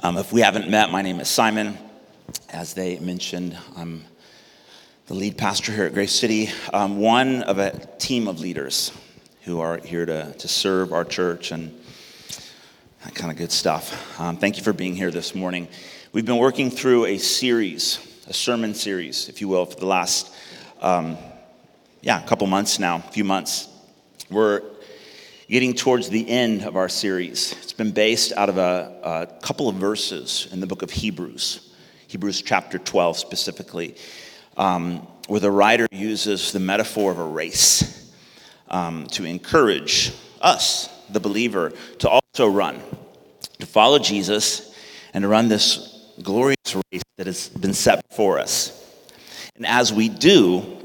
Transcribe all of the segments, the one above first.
Um, if we haven't met, my name is Simon. As they mentioned, I'm the lead pastor here at Grace City, um, one of a team of leaders who are here to, to serve our church and that kind of good stuff. Um, thank you for being here this morning. We've been working through a series, a sermon series, if you will, for the last, um, yeah, a couple months now, a few months. We're getting towards the end of our series. It's been based out of a, a, couple of verses in the book of Hebrews, Hebrews chapter 12 specifically, um, where the writer uses the metaphor of a race um, to encourage us, the believer, to also run, to follow Jesus, and to run this glorious race that has been set before us. And as we do,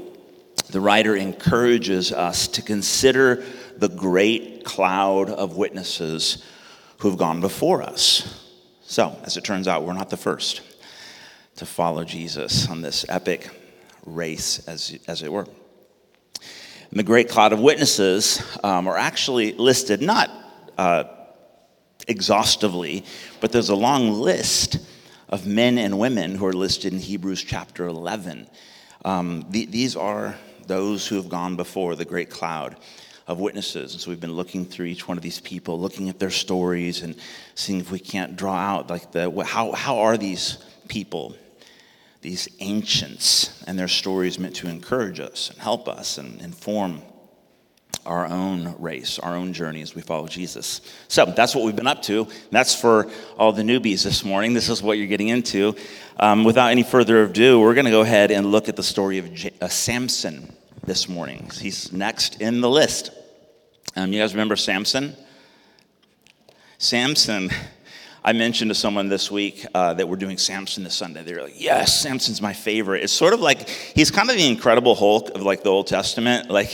the writer encourages us to consider the great cloud of witnesses who have gone before us. So, as it turns out, we're not the first to follow Jesus on this epic race, as, as it were. And the great cloud of witnesses um, are actually listed not uh, exhaustively, but there's a long list of men and women who are listed in Hebrews chapter 11. Um, the, these are those who have gone before the great cloud of witnesses. And so we've been looking through each one of these people, looking at their stories and seeing if we can't draw out like the how how are these people, these ancients, and their stories meant to encourage us and help us and inform our own race, our own journey as we follow Jesus. So that's what we've been up to. That's for all the newbies this morning. This is what you're getting into. Um, without any further ado, we're going to go ahead and look at the story of J- uh, Samson this morning. He's next in the list. Um, you guys remember Samson? Samson, I mentioned to someone this week uh, that we're doing Samson this Sunday. They're like, yes, Samson's my favorite. It's sort of like, he's kind of the incredible Hulk of like the Old Testament. Like,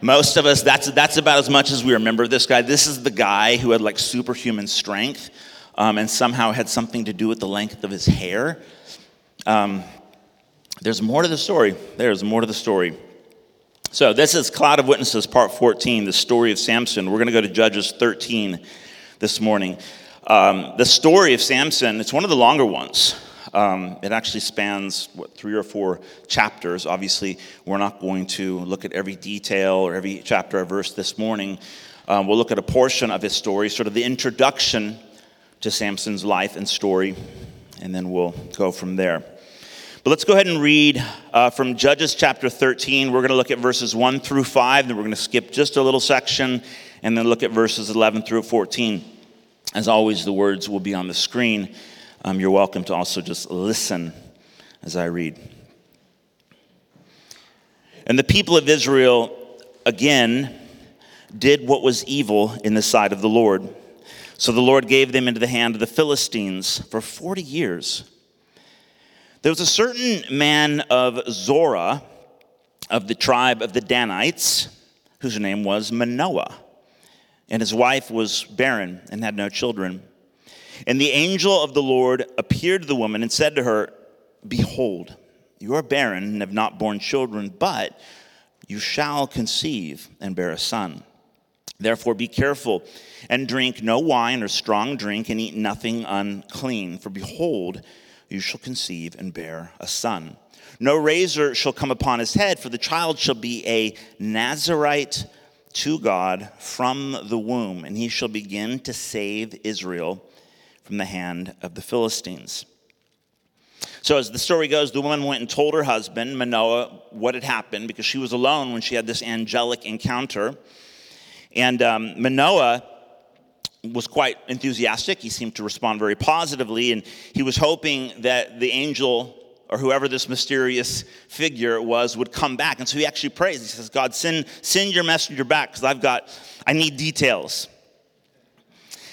most of us, that's, that's about as much as we remember this guy. This is the guy who had like superhuman strength um, and somehow had something to do with the length of his hair. Um, there's more to the story. There's more to the story. So, this is Cloud of Witnesses, part 14, the story of Samson. We're going to go to Judges 13 this morning. Um, the story of Samson, it's one of the longer ones. Um, it actually spans, what, three or four chapters. Obviously, we're not going to look at every detail or every chapter or verse this morning. Um, we'll look at a portion of his story, sort of the introduction to Samson's life and story, and then we'll go from there. But let's go ahead and read uh, from Judges chapter 13. We're going to look at verses 1 through 5, then we're going to skip just a little section, and then look at verses 11 through 14. As always, the words will be on the screen. Um, you're welcome to also just listen as I read. And the people of Israel again did what was evil in the sight of the Lord. So the Lord gave them into the hand of the Philistines for 40 years. There was a certain man of Zorah of the tribe of the Danites, whose name was Manoah, and his wife was barren and had no children. And the angel of the Lord appeared to the woman and said to her, Behold, you are barren and have not borne children, but you shall conceive and bear a son. Therefore, be careful and drink no wine or strong drink, and eat nothing unclean. For behold, you shall conceive and bear a son. No razor shall come upon his head, for the child shall be a Nazarite to God from the womb, and he shall begin to save Israel from the hand of the Philistines. So, as the story goes, the woman went and told her husband, Manoah, what had happened because she was alone when she had this angelic encounter. And um, Manoah was quite enthusiastic. He seemed to respond very positively, and he was hoping that the angel or whoever this mysterious figure was would come back. And so he actually prays. He says, God, send, send your messenger back because I've got, I need details.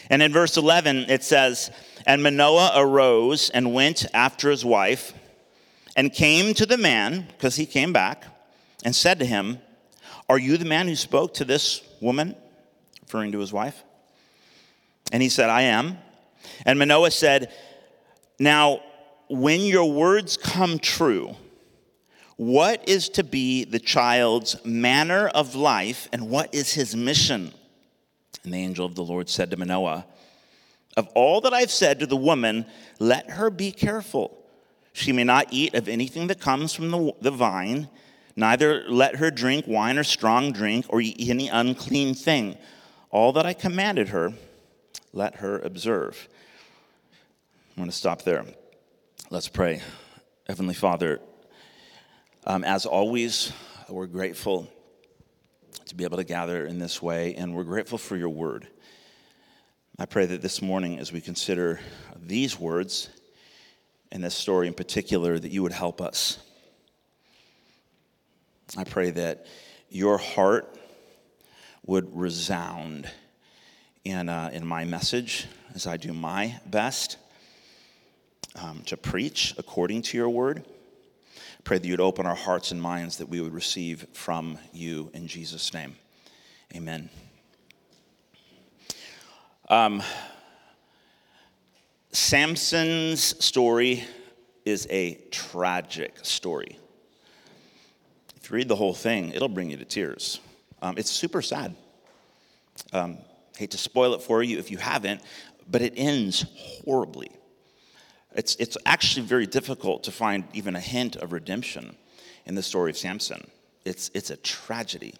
And in verse 11, it says, And Manoah arose and went after his wife and came to the man, because he came back, and said to him, Are you the man who spoke to this woman? Referring to his wife. And he said, I am. And Manoah said, Now, when your words come true, what is to be the child's manner of life and what is his mission? And the angel of the Lord said to Manoah, Of all that I've said to the woman, let her be careful. She may not eat of anything that comes from the, the vine, neither let her drink wine or strong drink or eat any unclean thing. All that I commanded her, let her observe. I'm going to stop there. Let's pray. Heavenly Father, um, as always, we're grateful to be able to gather in this way, and we're grateful for your word. I pray that this morning, as we consider these words and this story in particular, that you would help us. I pray that your heart would resound in, uh, in my message as I do my best um, to preach according to your word. Pray that you'd open our hearts and minds that we would receive from you in Jesus' name. Amen. Um, Samson's story is a tragic story. If you read the whole thing, it'll bring you to tears. Um, it's super sad. Um, hate to spoil it for you if you haven't, but it ends horribly. It's, it's actually very difficult to find even a hint of redemption in the story of Samson. It's, it's a tragedy.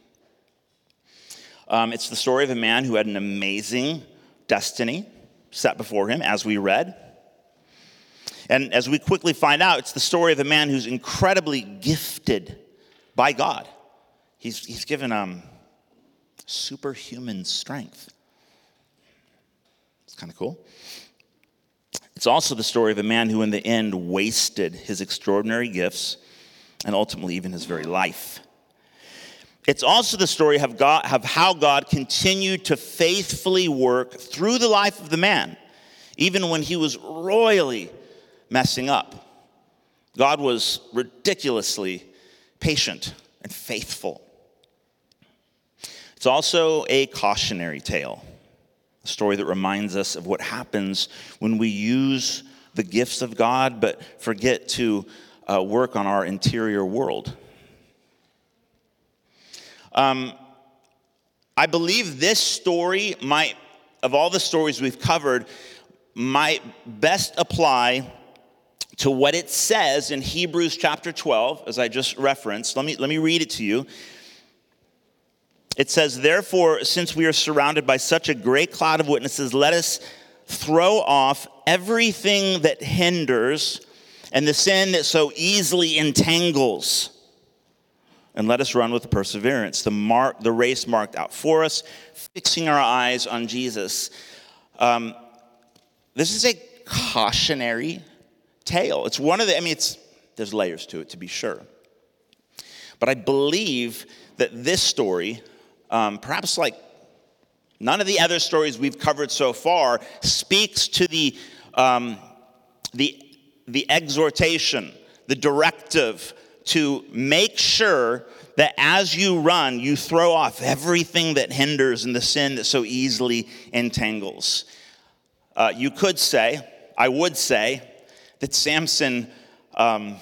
Um, it's the story of a man who had an amazing destiny set before him, as we read. And as we quickly find out, it's the story of a man who's incredibly gifted by God. He's, he's given um, superhuman strength. It's kind of cool. It's also the story of a man who, in the end, wasted his extraordinary gifts and ultimately even his very life. It's also the story of, God, of how God continued to faithfully work through the life of the man, even when he was royally messing up. God was ridiculously patient and faithful. It's also a cautionary tale a story that reminds us of what happens when we use the gifts of God but forget to uh, work on our interior world. Um, I believe this story might, of all the stories we've covered, might best apply to what it says in Hebrews chapter 12, as I just referenced. Let me, let me read it to you. It says, Therefore, since we are surrounded by such a great cloud of witnesses, let us throw off everything that hinders and the sin that so easily entangles. And let us run with perseverance the, mark, the race marked out for us, fixing our eyes on Jesus. Um, this is a cautionary tale. It's one of the, I mean, it's, there's layers to it to be sure. But I believe that this story um, perhaps like none of the other stories we've covered so far, speaks to the, um, the, the exhortation, the directive to make sure that as you run, you throw off everything that hinders and the sin that so easily entangles. Uh, you could say, I would say, that Samson um,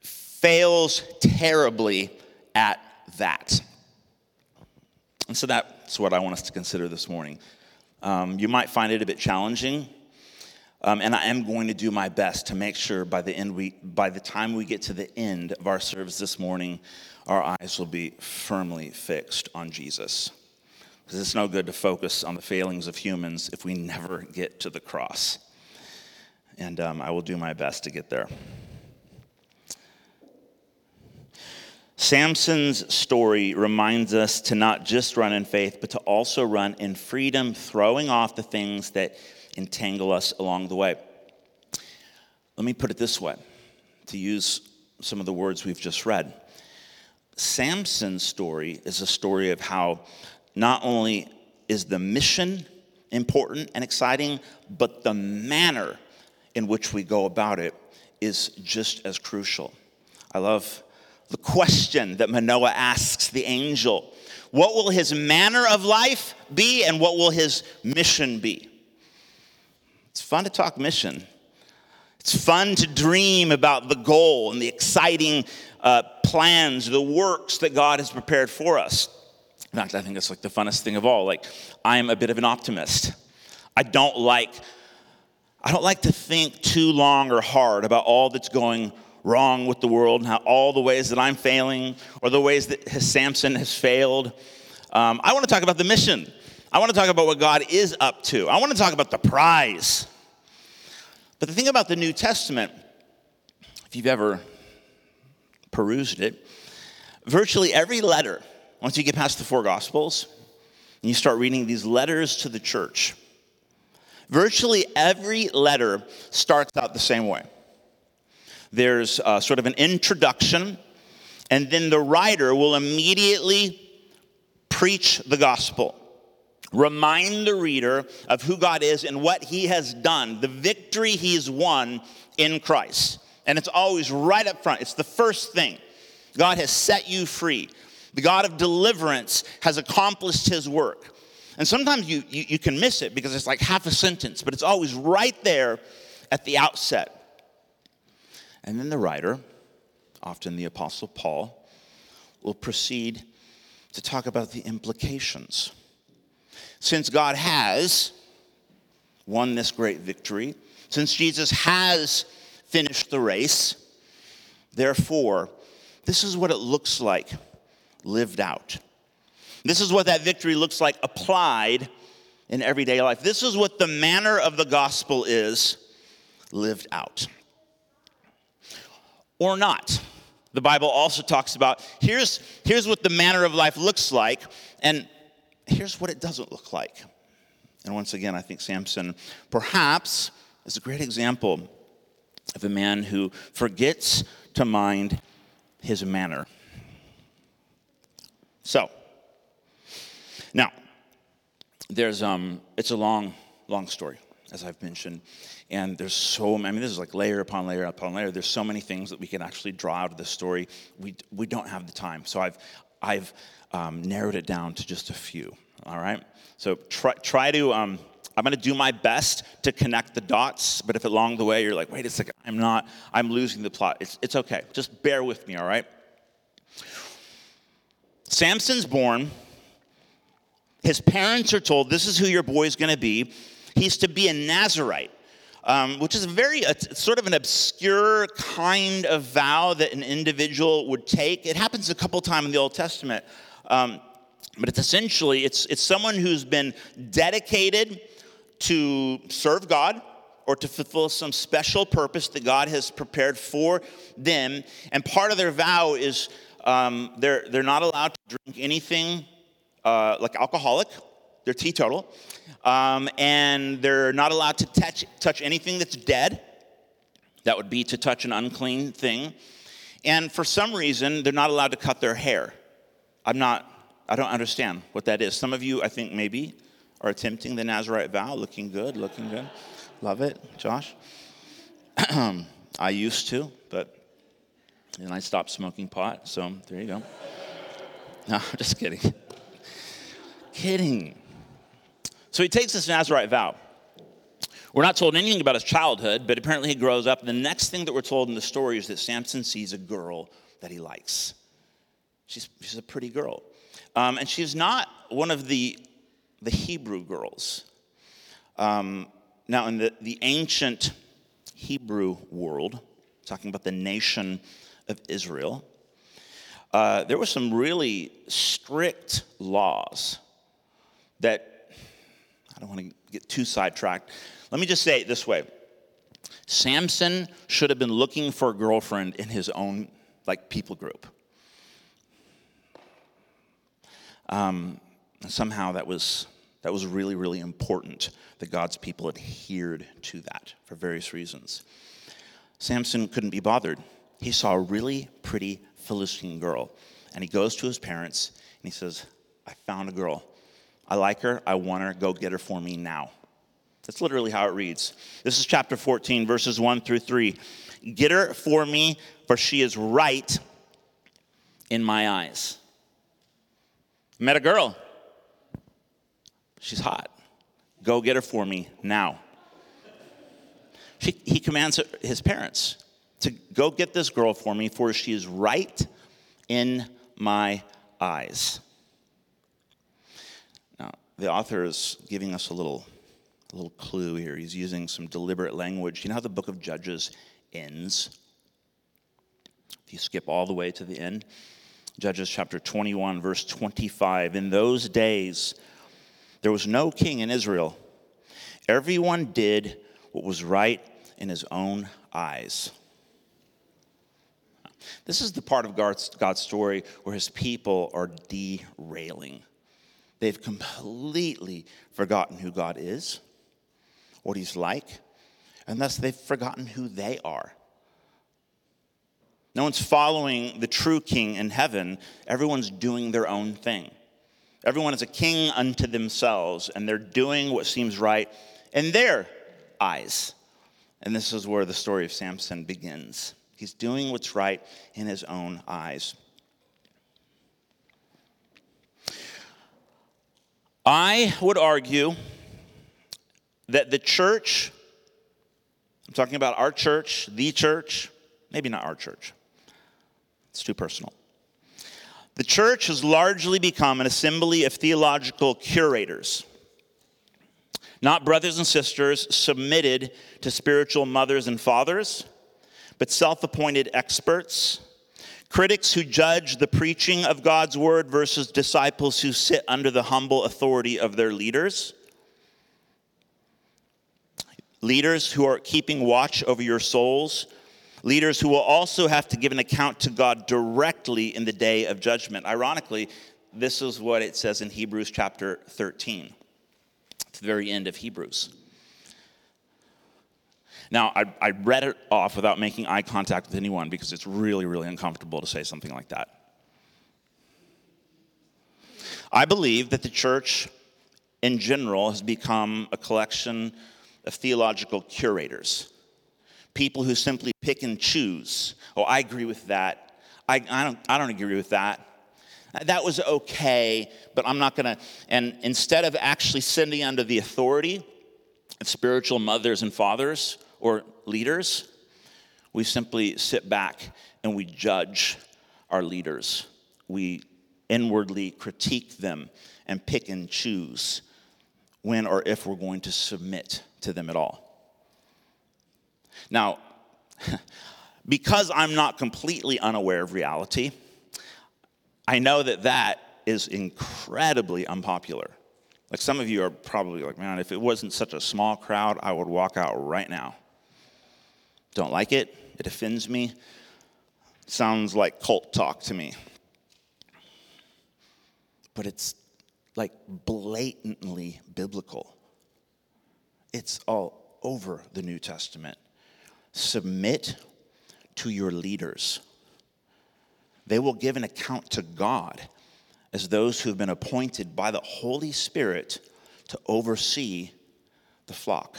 fails terribly at that. And so that's what I want us to consider this morning. Um, you might find it a bit challenging, um, and I am going to do my best to make sure by the end we, by the time we get to the end of our service this morning, our eyes will be firmly fixed on Jesus. Because it's no good to focus on the failings of humans if we never get to the cross. And um, I will do my best to get there. Samson's story reminds us to not just run in faith, but to also run in freedom, throwing off the things that entangle us along the way. Let me put it this way to use some of the words we've just read. Samson's story is a story of how not only is the mission important and exciting, but the manner in which we go about it is just as crucial. I love the question that Manoah asks the angel What will his manner of life be, and what will his mission be? It's fun to talk mission. It's fun to dream about the goal and the exciting uh, plans, the works that God has prepared for us. In fact, I think it's like the funnest thing of all. Like, I am a bit of an optimist. I don't like I don't like to think too long or hard about all that's going wrong with the world and how all the ways that I'm failing or the ways that Samson has failed. Um, I want to talk about the mission. I want to talk about what God is up to. I want to talk about the prize. But the thing about the New Testament, if you've ever perused it, virtually every letter, once you get past the four Gospels, and you start reading these letters to the church, Virtually every letter starts out the same way. There's uh, sort of an introduction, and then the writer will immediately preach the gospel, remind the reader of who God is and what he has done, the victory he's won in Christ. And it's always right up front, it's the first thing. God has set you free. The God of deliverance has accomplished his work. And sometimes you, you, you, can miss it because it's like half a sentence, but it's always right there at the outset. And then the writer, often the Apostle Paul, will proceed to talk about the implications. Since God has won this great victory, since Jesus has finished the race, therefore, this is what it looks like lived out. This is what that victory looks like applied in everyday life. This is what the manner of the gospel is lived out. Or not. The Bible also talks about here's, here's what the manner of life looks like, and here's what it doesn't look like. And once again, I think Samson perhaps is a great example of a man who forgets to mind his manner. So, now, there's um, it's a long, long story, as I've mentioned, and there's so many, I mean, this is like layer upon layer upon layer. There's so many things that we can actually draw out of this story. We we don't have the time, so I've I've um, narrowed it down to just a few. All right, so try try to. Um, I'm going to do my best to connect the dots, but if along the way you're like, wait a second, I'm not, I'm losing the plot, it's, it's okay. Just bear with me, all right? Samson's born his parents are told, This is who your boy is going to be. He's to be a Nazarite. Um, which is a very a, sort of an obscure kind of vow that an individual would take. It happens a couple times in the Old Testament, um, but it's essentially it's it's someone who's been dedicated to serve God or to fulfill some special purpose that God has prepared for them. And part of their vow is um, they're they're not allowed to drink anything uh, like alcoholic, they're teetotal, um, and they're not allowed to touch, touch anything that's dead. That would be to touch an unclean thing. And for some reason, they're not allowed to cut their hair. I'm not, I don't understand what that is. Some of you, I think, maybe are attempting the Nazarite vow, looking good, looking good. Love it, Josh. I used to, but then I stopped smoking pot, so there you go. No, I'm just kidding kidding. So he takes this Nazarite vow. We're not told anything about his childhood, but apparently he grows up. The next thing that we're told in the story is that Samson sees a girl that he likes. She's, she's a pretty girl. Um, and she's not one of the, the Hebrew girls. Um, now, in the, the ancient Hebrew world, talking about the nation of Israel, uh, there were some really strict laws that I don't want to get too sidetracked. Let me just say it this way Samson should have been looking for a girlfriend in his own like people group. Um, somehow that was that was really really important that God's people adhered to that for various reasons. Samson couldn't be bothered. He saw a really pretty Philistine girl, and he goes to his parents and he says, "I found a girl. I like her. I want her. Go get her for me now. That's literally how it reads. This is chapter 14, verses 1 through 3. Get her for me, for she is right in my eyes. Met a girl. She's hot. Go get her for me now. She, he commands his parents to go get this girl for me, for she is right in my eyes the author is giving us a little A little clue here. He's using some deliberate language. You know how the book of Judges ends? If you skip all the way to the end, Judges chapter 21, verse 25. In those days, there was no king in Israel. Everyone did what was right in his own eyes. This is the part of God's, God's story where his people are derailing. They've completely forgotten who God is, what he's like, and thus they've forgotten who they are. No one's following the true king in heaven. Everyone's doing their own thing. Everyone is a king unto themselves, and they're doing what seems right in their eyes. And this is where the story of Samson begins. He's doing what's right in his own eyes. I would argue that the church, I'm talking about our church, the church, maybe not our church, it's too personal. The church has largely become an assembly of theological curators, not brothers and sisters submitted to spiritual mothers and fathers, but self appointed experts, critics who judge the preaching of God's word versus disciples who sit under the humble authority of their leaders. Leaders who are keeping watch over your souls leaders who will also have to give an account to God directly in the day of judgment. Ironically, this is what it says in Hebrews chapter 13, to the very end of Hebrews. Now, I, I read it off without making eye contact with anyone because it's really, really uncomfortable to say something like that. I believe that the church in general has become a collection of theological curators people who simply pick and choose. Oh, I agree with that. I, I, don't, I don't agree with that. That was okay, but I'm not going to. And instead of actually sitting under the authority of spiritual mothers and fathers or leaders, we simply sit back and we judge our leaders. We inwardly critique them and pick and choose when or if we're going to submit to them at all. Now, because I'm not completely unaware of reality, I know that that is incredibly unpopular. Like some of you are probably like, man, if it wasn't such a small crowd, I would walk out right now. Don't like it, it offends me. Sounds like cult talk to me. But it's like blatantly biblical. It's all over the New Testament. Submit to your leaders. They will give an account to God as those who have been appointed by the Holy Spirit to oversee the flock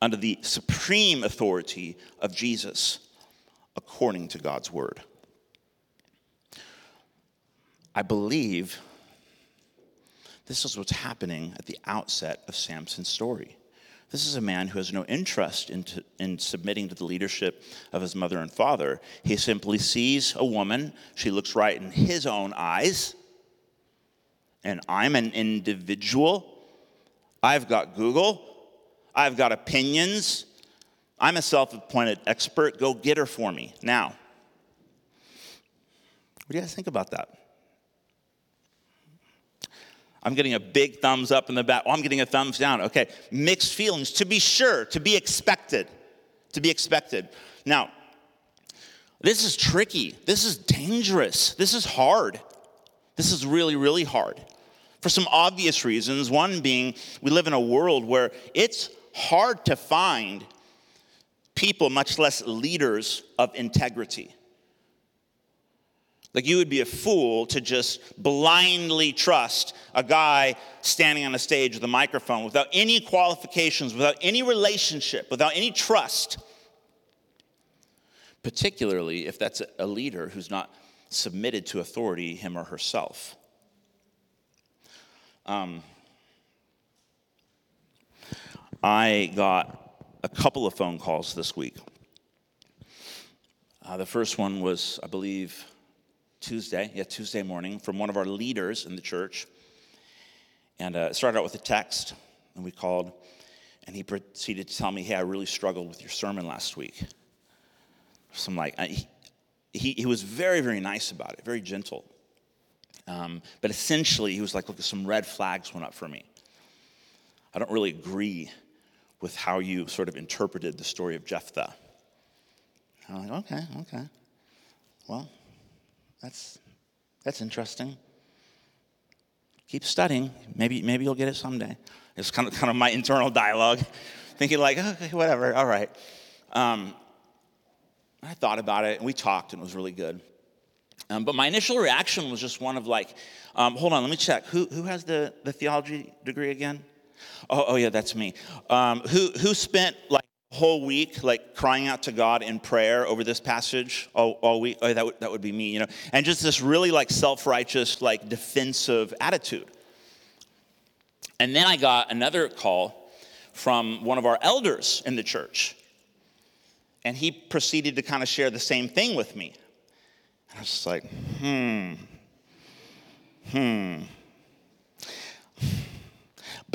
under the supreme authority of Jesus according to God's word. I believe this is what's happening at the outset of Samson's story. This is a man who has no interest in, in submitting to the leadership of his mother and father. He simply sees a woman, she looks right in his own eyes, and I'm an individual. I've got Google, I've got opinions. I'm a self appointed expert. Go get her for me. Now, what do you guys think about that? I'm getting a big thumbs up in the back. Oh, I'm getting a thumbs down. Okay, mixed feelings, to be sure, to be expected. To be expected. Now, this is tricky. This is dangerous. This is hard. This is really, really hard. For some obvious reasons. One being, we live in a world where it's hard to find people, much less leaders, of integrity. Like you would be a fool to just blindly trust a guy standing on a stage with a microphone without any qualifications, without any relationship, without any trust. Particularly if that's a leader who's not submitted to authority, him or herself. Um, I got a couple of phone calls this week. Uh, the first one was, I believe, Tuesday, yeah, Tuesday morning, from one of our leaders in the church. And uh, it started out with a text, and we called. And he proceeded to tell me, hey, I really struggled with your sermon last week. So I'm like, I, he, he was very, very nice about it, very gentle. Um, but essentially, he was like, look, some red flags went up for me. I don't really agree with how you sort of interpreted the story of Jephthah. I'm like, okay, okay. Well, that's, that's interesting. Keep studying. Maybe, maybe you'll get it someday. It's kind of, kind of my internal dialogue, thinking like, okay, whatever, all right. Um, I thought about it, and we talked, and it was really good. Um, but my initial reaction was just one of like, um, hold on, let me check. Who, who has the, the theology degree again? Oh, oh yeah, that's me. Um, who, who spent like a whole week like crying out to God in prayer over this passage all, all week? Oh, that would, that would be me, you know? And just this really like self-righteous, like defensive attitude. And then I got another call from one of our elders in the church. And he proceeded to kind of share the same thing with me. And I was just like, hmm, hmm.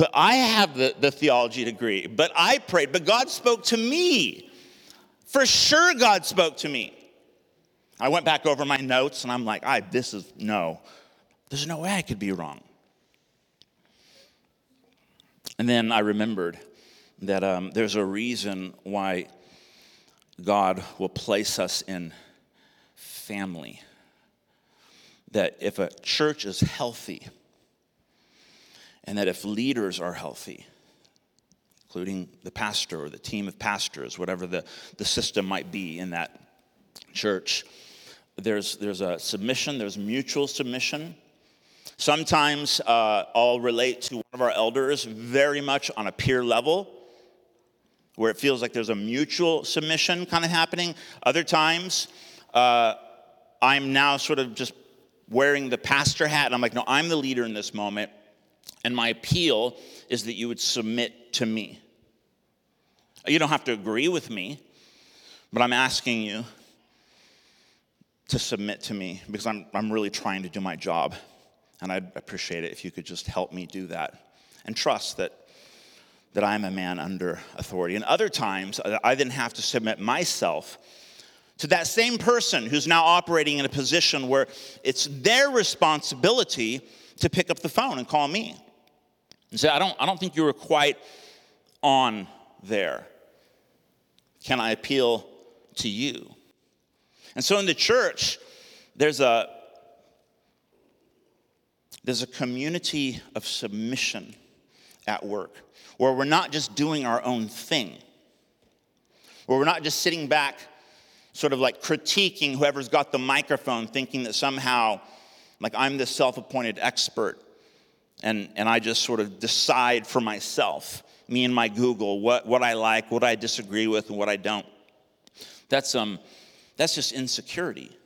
But I have the, the theology degree, but I prayed, but God spoke to me. For sure, God spoke to me. I went back over my notes and I'm like, I, this is no, there's no way I could be wrong. And then I remembered that um, there's a reason why God will place us in family. That if a church is healthy, and that if leaders are healthy, including the pastor or the team of pastors, whatever the, the system might be in that church, there's, there's a submission, there's mutual submission. Sometimes uh, I'll relate to one of our elders very much on a peer level, where it feels like there's a mutual submission kind of happening. Other times, uh, I'm now sort of just wearing the pastor hat, and I'm like, no, I'm the leader in this moment, and my appeal is that you would submit to me. You don't have to agree with me, but I'm asking you to submit to me because I'm, I'm really trying to do my job. And I'd appreciate it if you could just help me do that and trust that, that I'm a man under authority. And other times, uh, I then have to submit myself to that same person who's now operating in a position where it's their responsibility to pick up the phone and call me and say, I don't, I don't think you were quite on there. Can I appeal to you? And so in the church, there's a there's a community of submission at work where we're not just doing our own thing, where we're not just sitting back, sort of like critiquing whoever's got the microphone, thinking that somehow, like I'm the self appointed expert, and, and I just sort of decide for myself, me and my Google, what, what I like, what I disagree with, and what I don't. That's, um, that's just insecurity.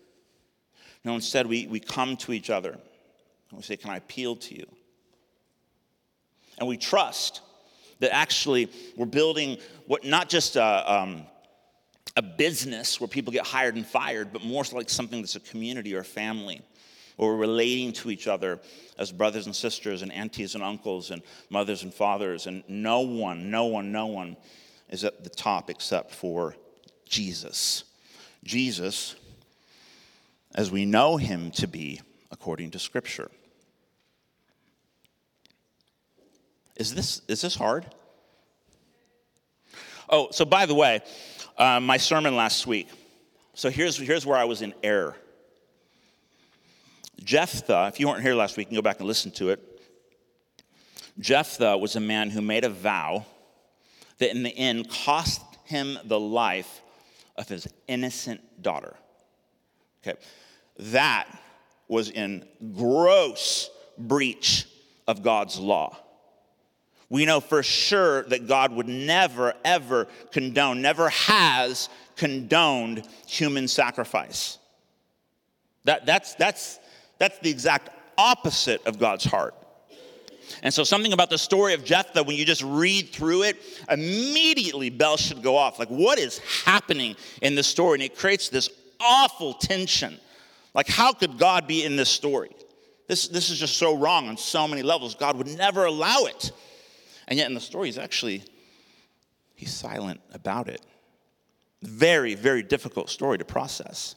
No, instead, we, we come to each other and we say, Can I appeal to you? And we trust that actually we're building what not just a, um, a business where people get hired and fired, but more like something that's a community or a family, or relating to each other as brothers and sisters and aunties and uncles and mothers and fathers. And no one, no one, no one is at the top except for Jesus. Jesus, as we know him to be according to Scripture. Is this, is this hard? Oh, so by the way, uh, my sermon last week. So here's, here's where I was in error. Jephthah, if you weren't here last week, you can go back and listen to it. Jephthah was a man who made a vow that in the end cost him the life of his innocent daughter. Okay, that was in gross breach of God's law. We know for sure that God would never, ever condone, never has condoned human sacrifice. That, that's, that's, that's the exact opposite of God's heart. And so, something about the story of Jephthah, when you just read through it, immediately bells should go off. Like, what is happening in this story? And it creates this awful tension. Like, how could God be in this story? This, this is just so wrong on so many levels. God would never allow it. And yet, in the story, he's actually he's silent about it. Very, very difficult story to process.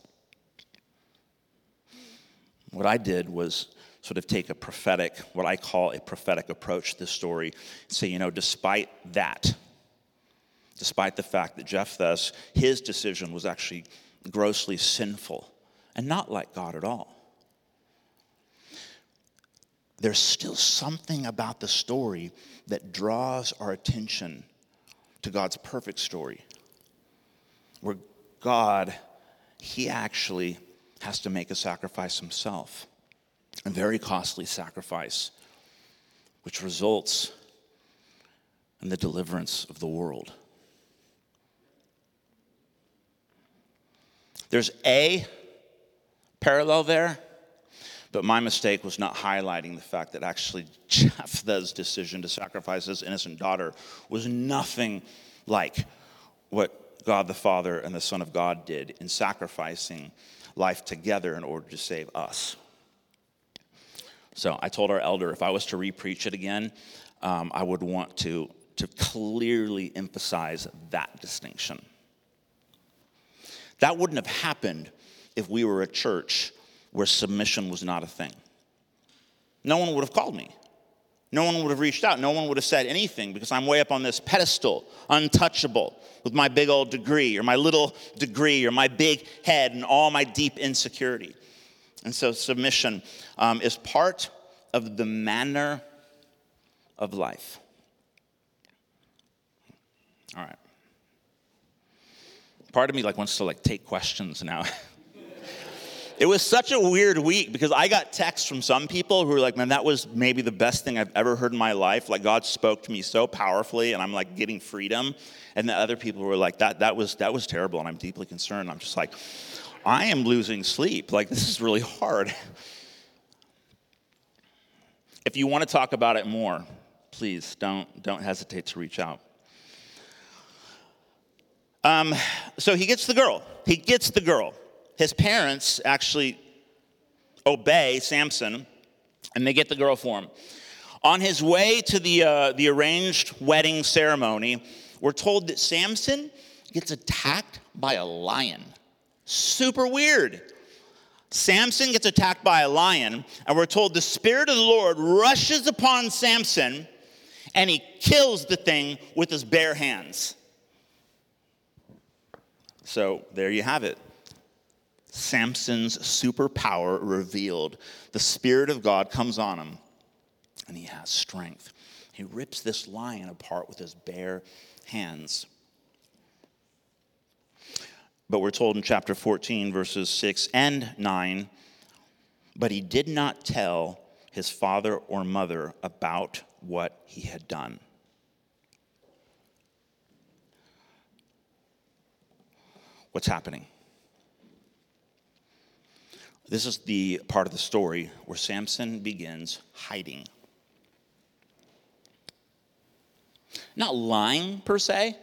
What I did was sort of take a prophetic, what I call a prophetic approach to this story, say, you know, despite that, despite the fact that Jeff, Jephthah's, his decision was actually grossly sinful and not like God at all. There's still something about the story that draws our attention to God's perfect story, where God, He actually has to make a sacrifice Himself, a very costly sacrifice, which results in the deliverance of the world. There's a parallel there, but my mistake was not highlighting the fact that actually Jephthah's decision to sacrifice his innocent daughter was nothing like what God the Father and the Son of God did in sacrificing life together in order to save us. So I told our elder if I was to repreach it again, um, I would want to, to clearly emphasize that distinction. That wouldn't have happened if we were a church where submission was not a thing. No one would have called me. No one would have reached out. No one would have said anything because I'm way up on this pedestal, untouchable, with my big old degree or my little degree or my big head and all my deep insecurity. And so submission um, is part of the manner of life. All right. Part of me like wants to like take questions now. It was such a weird week because I got texts from some people who were like, man, that was maybe the best thing I've ever heard in my life. Like God spoke to me so powerfully and I'm like getting freedom. And the other people were like, that, that, was, that was terrible and I'm deeply concerned. I'm just like, I am losing sleep. Like, this is really hard. If you want to talk about it more, please don't, don't hesitate to reach out. Um, so he gets the girl. He gets the girl his parents actually obey Samson and they get the girl for him. On his way to the, uh, the arranged wedding ceremony, we're told that Samson gets attacked by a lion. Super weird. Samson gets attacked by a lion, and we're told the Spirit of the Lord rushes upon Samson and he kills the thing with his bare hands. So there you have it. Samson's superpower revealed. The Spirit of God comes on him, and he has strength. He rips this lion apart with his bare hands. But we're told in chapter 14, verses 6 and 9, but he did not tell his father or mother about what he had done. What's happening? This is the part of the story where Samson begins hiding. Not lying per se,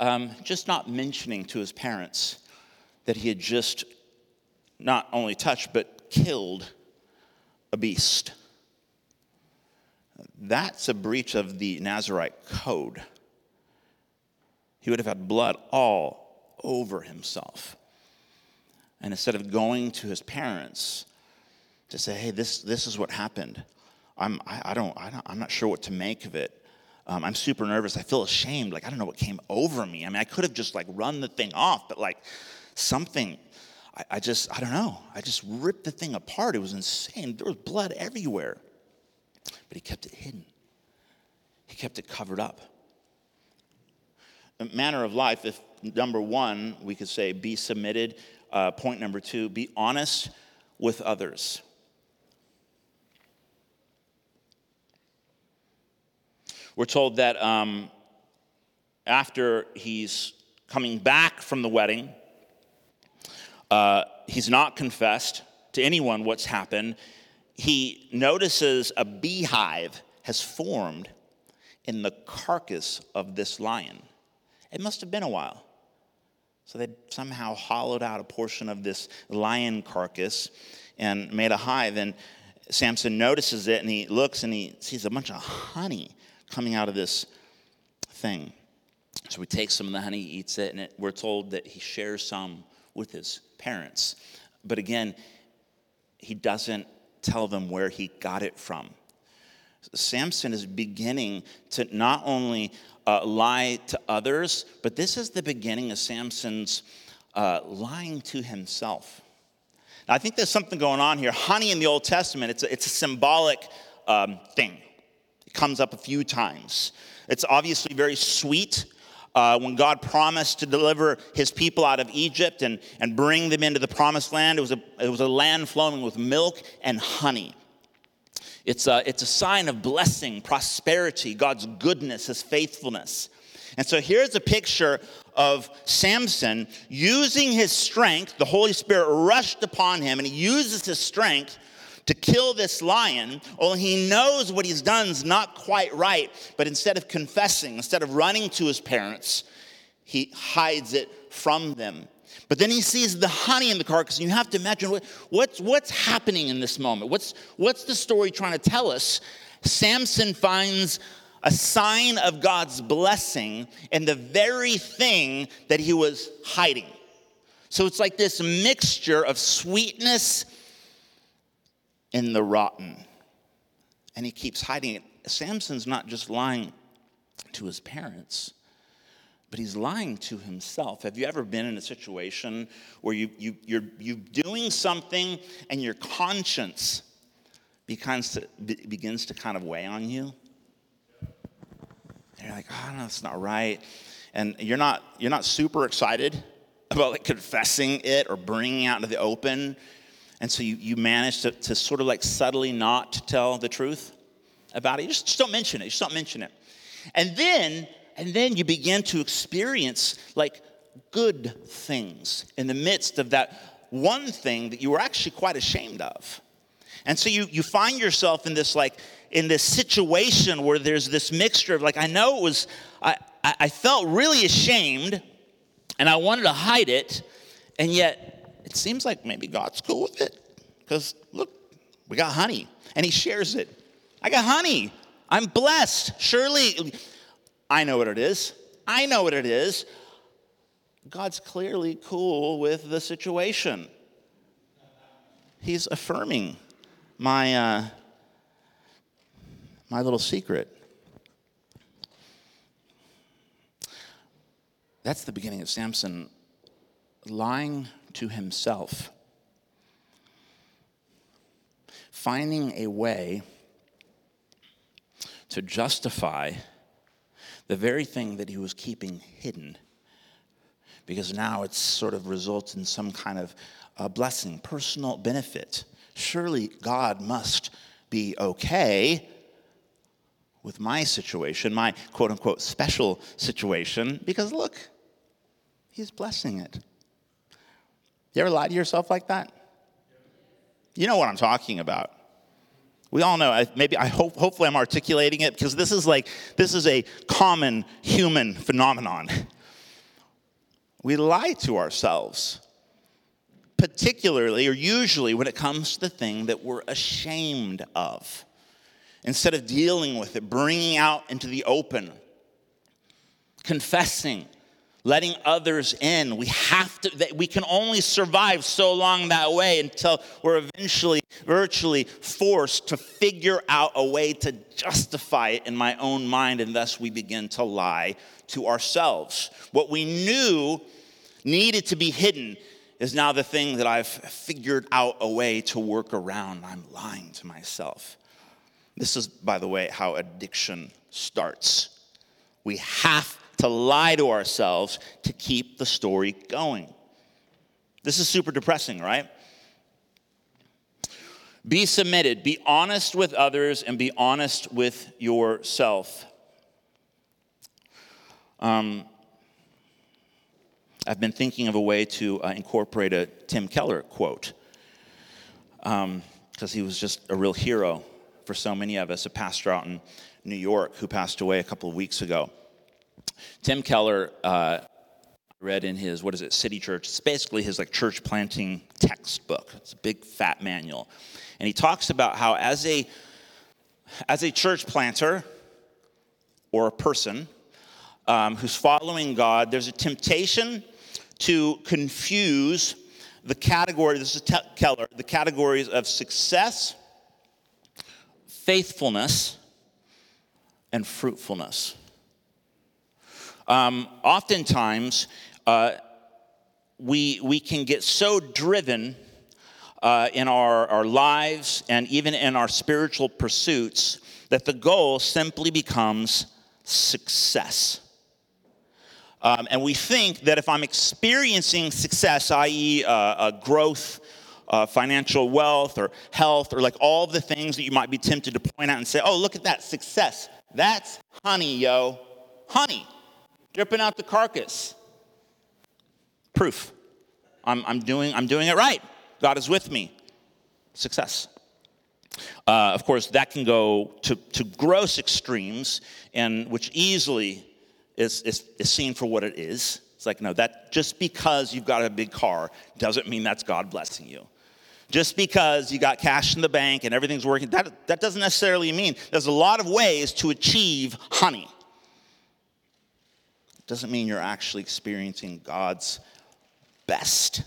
um, just not mentioning to his parents that he had just not only touched, but killed a beast. That's a breach of the Nazarite code. He would have had blood all over himself. And instead of going to his parents to say, hey, this, this is what happened, I'm, I, I don't, I don't, I'm not sure what to make of it. Um, I'm super nervous. I feel ashamed. Like, I don't know what came over me. I mean, I could have just like run the thing off, but like something, I, I just, I don't know. I just ripped the thing apart. It was insane. There was blood everywhere. But he kept it hidden, he kept it covered up. Manner of life, if number one, we could say be submitted uh, point number two be honest with others. We're told that um, after he's coming back from the wedding, uh, he's not confessed to anyone what's happened. He notices a beehive has formed in the carcass of this lion. It must have been a while. So they somehow hollowed out a portion of this lion carcass and made a hive. And Samson notices it and he looks and he sees a bunch of honey coming out of this thing. So he takes some of the honey, eats it, and it, we're told that he shares some with his parents. But again, he doesn't tell them where he got it from. Samson is beginning to not only uh, lie to others, but this is the beginning of Samson's uh, lying to himself. Now, I think there's something going on here. Honey in the Old Testament, it's a, it's a symbolic um, thing. It comes up a few times. It's obviously very sweet. Uh, when God promised to deliver his people out of Egypt and, and bring them into the promised land, it was, a, it was a land flowing with milk and honey. It's a, it's a sign of blessing, prosperity, God's goodness, his faithfulness. And so here's a picture of Samson using his strength. The Holy Spirit rushed upon him, and he uses his strength to kill this lion, only he knows what he's done is not quite right. But instead of confessing, instead of running to his parents, he hides it from them. But then he sees the honey in the carcass, and you have to imagine what, what's, what's happening in this moment. What's, what's the story trying to tell us? Samson finds a sign of God's blessing in the very thing that he was hiding. So it's like this mixture of sweetness in the rotten. And he keeps hiding it. Samson's not just lying to his parents, but he's lying to himself. Have you ever been in a situation where you, you, you're, you're doing something and your conscience begins to, begins to kind of weigh on you? And you're like, oh, no, that's not right. And you're not, you're not super excited about like confessing it or bringing it out into the open and so you, you manage to, to sort of like subtly not tell the truth about it. You just, just don't mention it. Just don't mention it. And then, and then you begin to experience like good things in the midst of that one thing that you were actually quite ashamed of. And so you, you find yourself in this like in this situation where there's this mixture of like I know it was I, I felt really ashamed and I wanted to hide it, and yet it seems like maybe God's cool with it. Because look, we got honey. And he shares it. I got honey. I'm blessed. Surely, I know what it is. I know what it is. God's clearly cool with the situation. He's affirming my, uh, my little secret. That's the beginning of Samson lying to himself, finding a way to justify the very thing that he was keeping hidden because now it sort of results in some kind of uh, blessing, personal benefit. Surely God must be okay with my situation, my quote unquote special situation, because look, he's blessing it. You ever lie to yourself like that? You know what I'm talking about. We all know. Maybe I hope. Hopefully, I'm articulating it because this is like this is a common human phenomenon. We lie to ourselves, particularly or usually when it comes to the thing that we're ashamed of. Instead of dealing with it, bringing out into the open, confessing, letting others in. We have to, we can only survive so long that way until we're eventually virtually forced to figure out a way to justify it in my own mind, and thus we begin to lie to ourselves. What we knew needed to be hidden is now the thing that I've figured out a way to work around. I'm lying to myself. This is, by the way, how addiction starts. We have to lie to ourselves to keep the story going. This is super depressing, right? Be submitted, be honest with others, and be honest with yourself. Um, I've been thinking of a way to uh, incorporate a Tim Keller quote because um, he was just a real hero for so many of us, a pastor out in New York who passed away a couple of weeks ago. Tim Keller uh, read in his, what is it, Center Church. It's basically his like church planting textbook. It's a big fat manual. And he talks about how as a, as a church planter or a person, um, who's following God, there's a temptation to confuse the category, this is Keller, the categories of success, faithfulness, and fruitfulness. Um, oftentimes, uh, we, we can get so driven uh, in our, our lives and even in our spiritual pursuits that the goal simply becomes success. Um, and we think that if I'm experiencing success, i.e., uh, growth, uh, financial wealth, or health, or like all the things that you might be tempted to point out and say, oh, look at that success. That's honey, yo. Honey, dripping out the carcass. Proof. I'm, I'm, doing, I'm doing it right. God is with me. Success. Uh, of course, that can go to, to gross extremes, and which easily is, is, is seen for what it is. It's like, no, that just because you've got a big car doesn't mean that's God blessing you. Just because you got cash in the bank and everything's working, that, that doesn't necessarily mean there's a lot of ways to achieve honey. Doesn't mean you're actually experiencing God's best,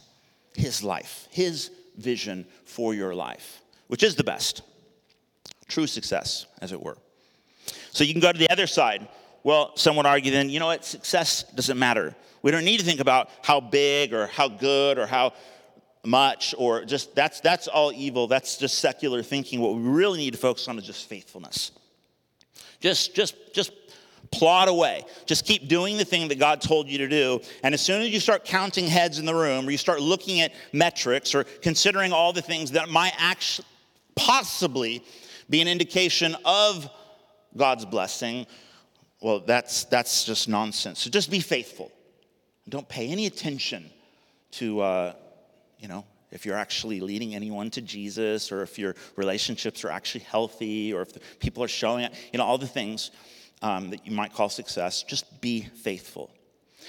His life, His vision for your life, which is the best. True success, as it were. So you can go to the other side. Well, some would argue then, you know what, success doesn't matter. We don't need to think about how big or how good or how much or just that's that's all evil. That's just secular thinking. What we really need to focus on is just faithfulness. Just just just plod away. Just keep doing the thing that God told you to do. And as soon as you start counting heads in the room or you start looking at metrics or considering all the things that might actually possibly be an indication of God's blessing, well, that's, that's just nonsense. So just be faithful. Don't pay any attention to, uh, you know, if you're actually leading anyone to Jesus or if your relationships are actually healthy or if people are showing it, you know, all the things um, that you might call success. Just be faithful.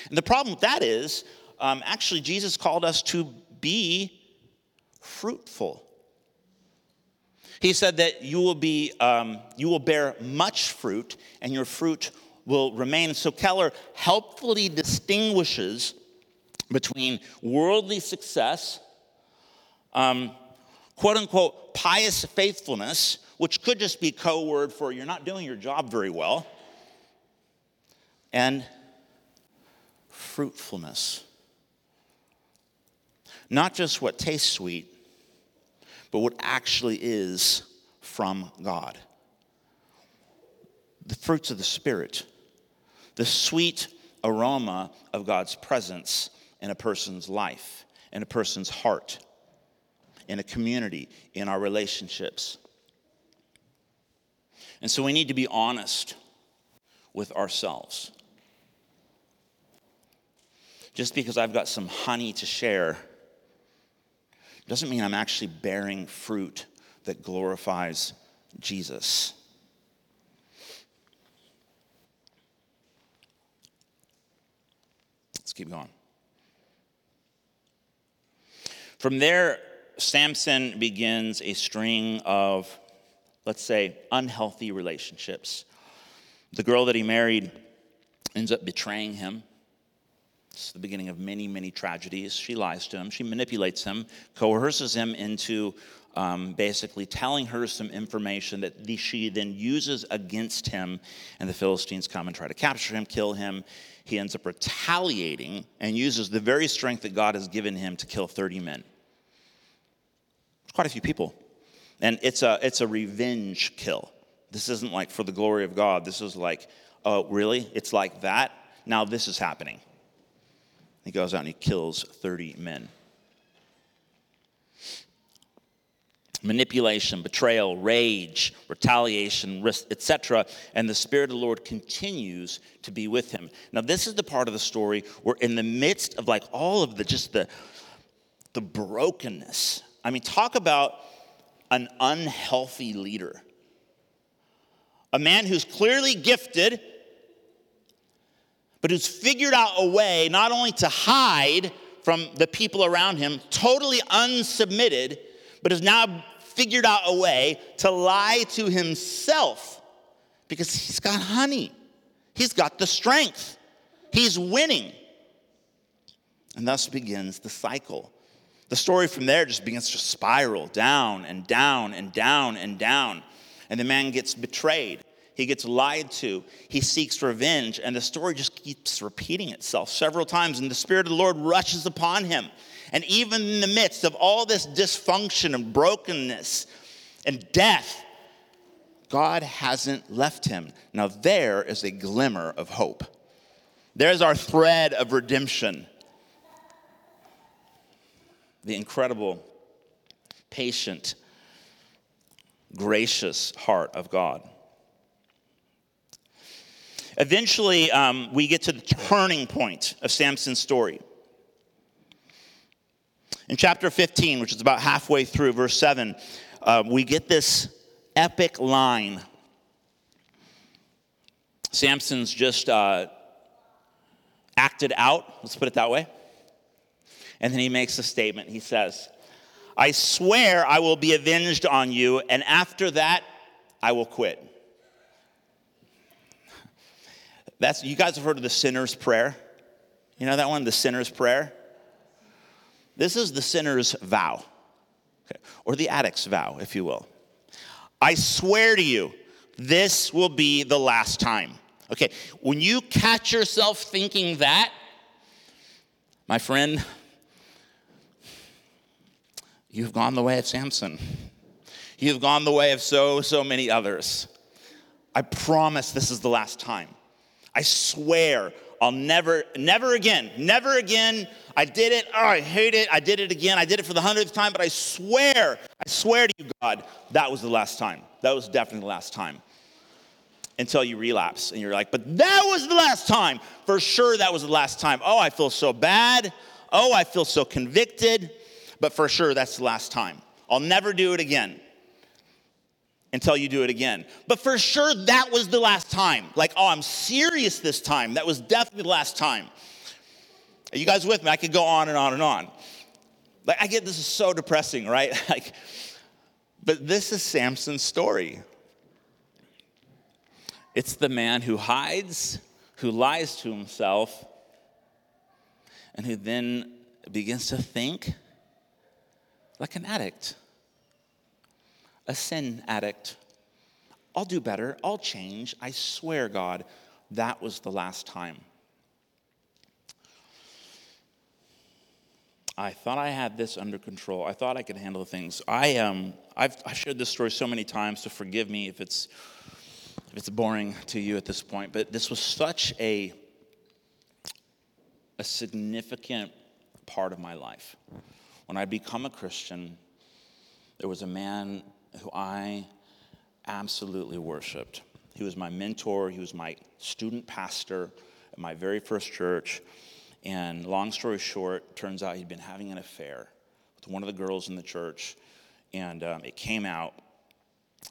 And the problem with that is, um, actually, Jesus called us to be fruitful. He said that you will be, um, you will bear much fruit, and your fruit will remain. So Keller helpfully distinguishes between worldly success, um, quote unquote pious faithfulness, which could just be co word for you're not doing your job very well, and fruitfulness. Not just what tastes sweet, but what actually is from God. The fruits of the Spirit, the sweet aroma of God's presence in a person's life, in a person's heart, in a community, in our relationships. And so we need to be honest with ourselves. Just because I've got some honey to share doesn't mean I'm actually bearing fruit that glorifies Jesus. Let's keep going. From there, Samson begins a string of, let's say, unhealthy relationships. The girl that he married ends up betraying him. It's the beginning of many, many tragedies. She lies to him, she manipulates him, coerces him into um, basically telling her some information that she then uses against him, and the Philistines come and try to capture him, kill him. He ends up retaliating and uses the very strength that God has given him to kill 30 men. It's quite a few people. And it's a, it's a revenge kill. This isn't like for the glory of God. This is like, oh, really? It's like that? Now this is happening. He goes out and he kills 30 men. Manipulation, betrayal, rage, retaliation, etc. And the Spirit of the Lord continues to be with him. Now, this is the part of the story where, in the midst of like all of the just the, the brokenness, I mean, talk about an unhealthy leader. A man who's clearly gifted but who's figured out a way not only to hide from the people around him, totally unsubmitted, but has now figured out a way to lie to himself because he's got honey. He's got the strength. He's winning. And thus begins the cycle. The story from there just begins to spiral down and down and down and down. And the man gets betrayed. He gets lied to. He seeks revenge. And the story just keeps repeating itself several times. And the Spirit of the Lord rushes upon him. And even in the midst of all this dysfunction and brokenness and death, God hasn't left him. Now, there is a glimmer of hope. There's our thread of redemption. The incredible, patient, gracious heart of God. Eventually, um, we get to the turning point of Samson's story. In chapter 15, which is about halfway through, verse 7, uh, we get this epic line. Samson's just uh, acted out, let's put it that way. And then he makes a statement. He says, I swear I will be avenged on you, and after that, I will quit. That's you guys have heard of the sinner's prayer. You know that one, the sinner's prayer? This is the sinner's vow, okay, or the addict's vow, if you will. I swear to you, this will be the last time. Okay, when you catch yourself thinking that, my friend, you've gone the way of Samson. You've gone the way of so, so many others. I promise this is the last time. I swear I'll never, never again, never again. I did it. Oh, I hate it. I did it again. I did it for the hundredth time, but I swear, I swear to you, God, that was the last time. That was definitely the last time. Until you relapse and you're like, but that was the last time. For sure, that was the last time. Oh, I feel so bad. Oh, I feel so convicted. But for sure, that's the last time. I'll never do it again until you do it again. But for sure, that was the last time. Like, oh, I'm serious this time. That was definitely the last time. Are you guys with me? I could go on and on and on. Like, I get this is so depressing, right? like, but this is Samson's story. It's the man who hides, who lies to himself, and who then begins to think like an addict a sin addict. I'll do better. I'll change. I swear, God, that was the last time. I thought I had this under control. I thought I could handle things. I um, I've, I've shared this story so many times, so forgive me if it's if it's boring to you at this point. But this was such a a significant part of my life. When I become a Christian, there was a man who I absolutely worshiped. He was my mentor, he was my student pastor at my very first church. And long story short, turns out he'd been having an affair with one of the girls in the church. And um, it came out,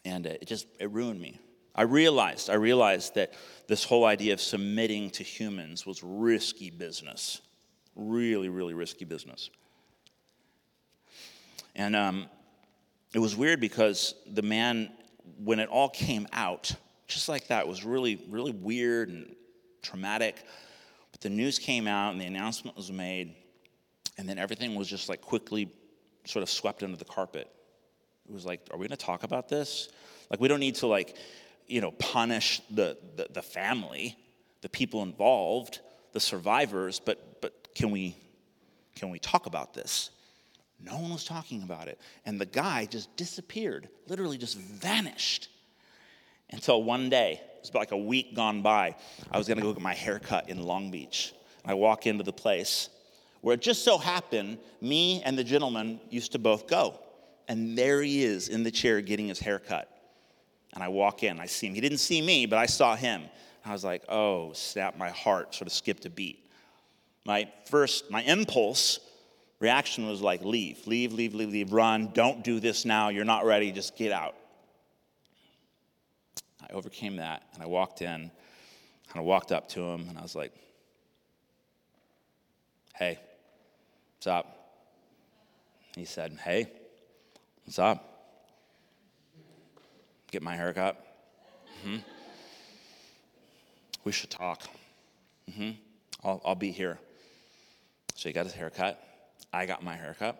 and it just it ruined me. I realized, I realized that this whole idea of submitting to humans was risky business. Really, really risky business. And um, it was weird because the man, when it all came out, just like that, was really, really weird and traumatic. But the news came out and the announcement was made, and then everything was just like quickly sort of swept under the carpet. It was like, are we to talk about this? Like, we don't need to like, you know, punish the, the, the family, the people involved, the survivors, but but can we can we talk about this? No one was talking about it. And the guy just disappeared, literally just vanished. Until one day, it was about like a week gone by, I was gonna go get my haircut in Long Beach. And I walk into the place where it just so happened me and the gentleman used to both go. And there he is in the chair getting his haircut. And I walk in, I see him. He didn't see me, but I saw him. I was like, oh, snap, my heart sort of skipped a beat. My first, my impulse reaction was like, leave, leave, leave, leave, leave, run, don't do this now, you're not ready, just get out. I overcame that and I walked in and I walked up to him and I was like, hey, what's up? He said, hey, what's up? Get my haircut? Mm-hmm. We should talk. Mm-hmm. I'll, I'll be here. So he got his haircut. I got my haircut.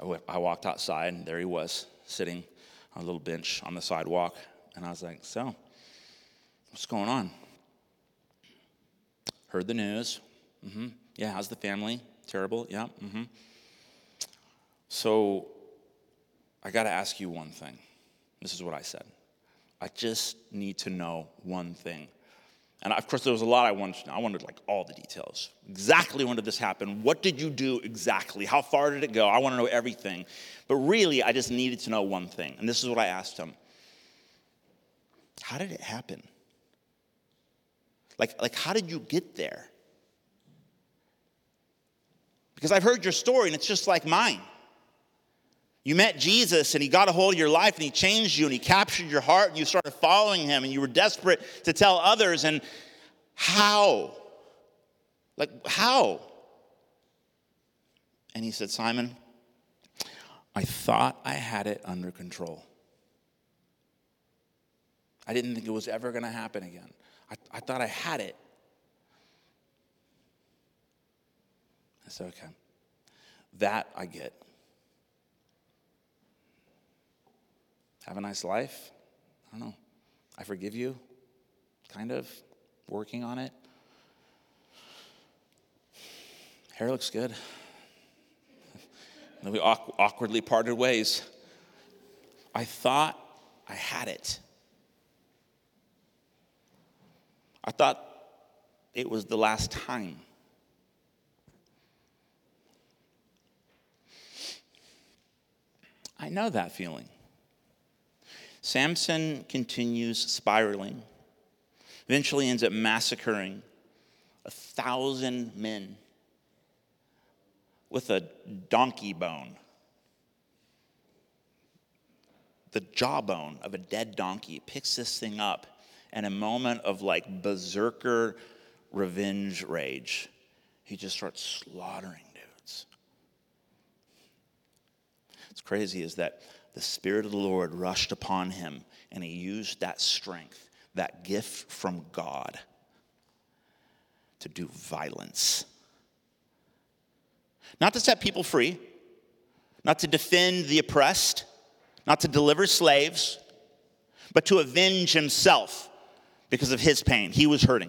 I, went, I walked outside, and there he was, sitting on a little bench on the sidewalk. And I was like, So, what's going on? Heard the news. Mm-hmm. Yeah, how's the family? Terrible. Yeah. Mm-hmm. So, I got to ask you one thing. This is what I said. I just need to know one thing. And of course, there was a lot I wanted to know. I wanted like all the details. Exactly when did this happen? What did you do exactly? How far did it go? I want to know everything. But really, I just needed to know one thing. And this is what I asked him How did it happen? Like, like how did you get there? Because I've heard your story and it's just like mine. You met Jesus and he got a hold of your life and he changed you and he captured your heart and you started following him and you were desperate to tell others. And how? Like, how? And he said, Simon, I thought I had it under control. I didn't think it was ever going to happen again. I, I thought I had it. I said, okay, that I get. Have a nice life. I don't know. I forgive you, kind of, working on it. Hair looks good. then we awkwardly parted ways. I thought I had it. I thought it was the last time. I know that feeling. Samson continues spiraling, eventually ends up massacring a thousand men with a donkey bone. The jawbone of a dead donkey picks this thing up in a moment of like berserker revenge rage. He just starts slaughtering dudes. What's crazy is that the Spirit of the Lord rushed upon him, and he used that strength, that gift from God, to do violence. Not to set people free, not to defend the oppressed, not to deliver slaves, but to avenge himself because of his pain. He was hurting.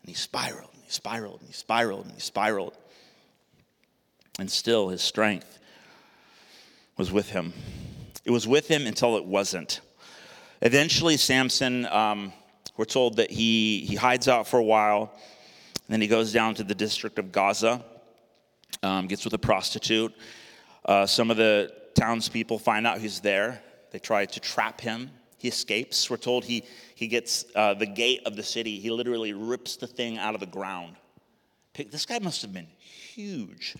And he spiraled, and he spiraled, and he spiraled, and he spiraled. And still, his strength was with him. It was with him until it wasn't. Eventually, Samson, um, we're told that he, he hides out for a while. then he goes down to the district of Gaza, um, gets with a prostitute. Uh, some of the townspeople find out he's there. They try to trap him. He escapes. We're told he, he gets uh, the gate of the city. He literally rips the thing out of the ground. Pick, this guy must have been huge.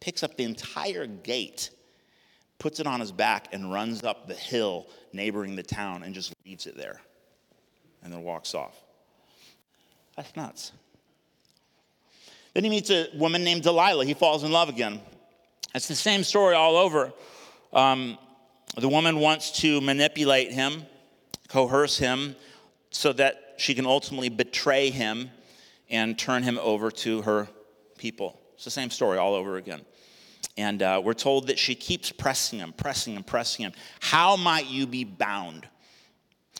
Picks up the entire gate puts it on his back, and runs up the hill neighboring the town and just leaves it there and then walks off. That's nuts. Then he meets a woman named Delilah. He falls in love again. It's the same story all over. Um, the woman wants to manipulate him, coerce him, so that she can ultimately betray him and turn him over to her people. It's the same story all over again. And uh, we're told that she keeps pressing him, pressing him, pressing him. How might you be bound?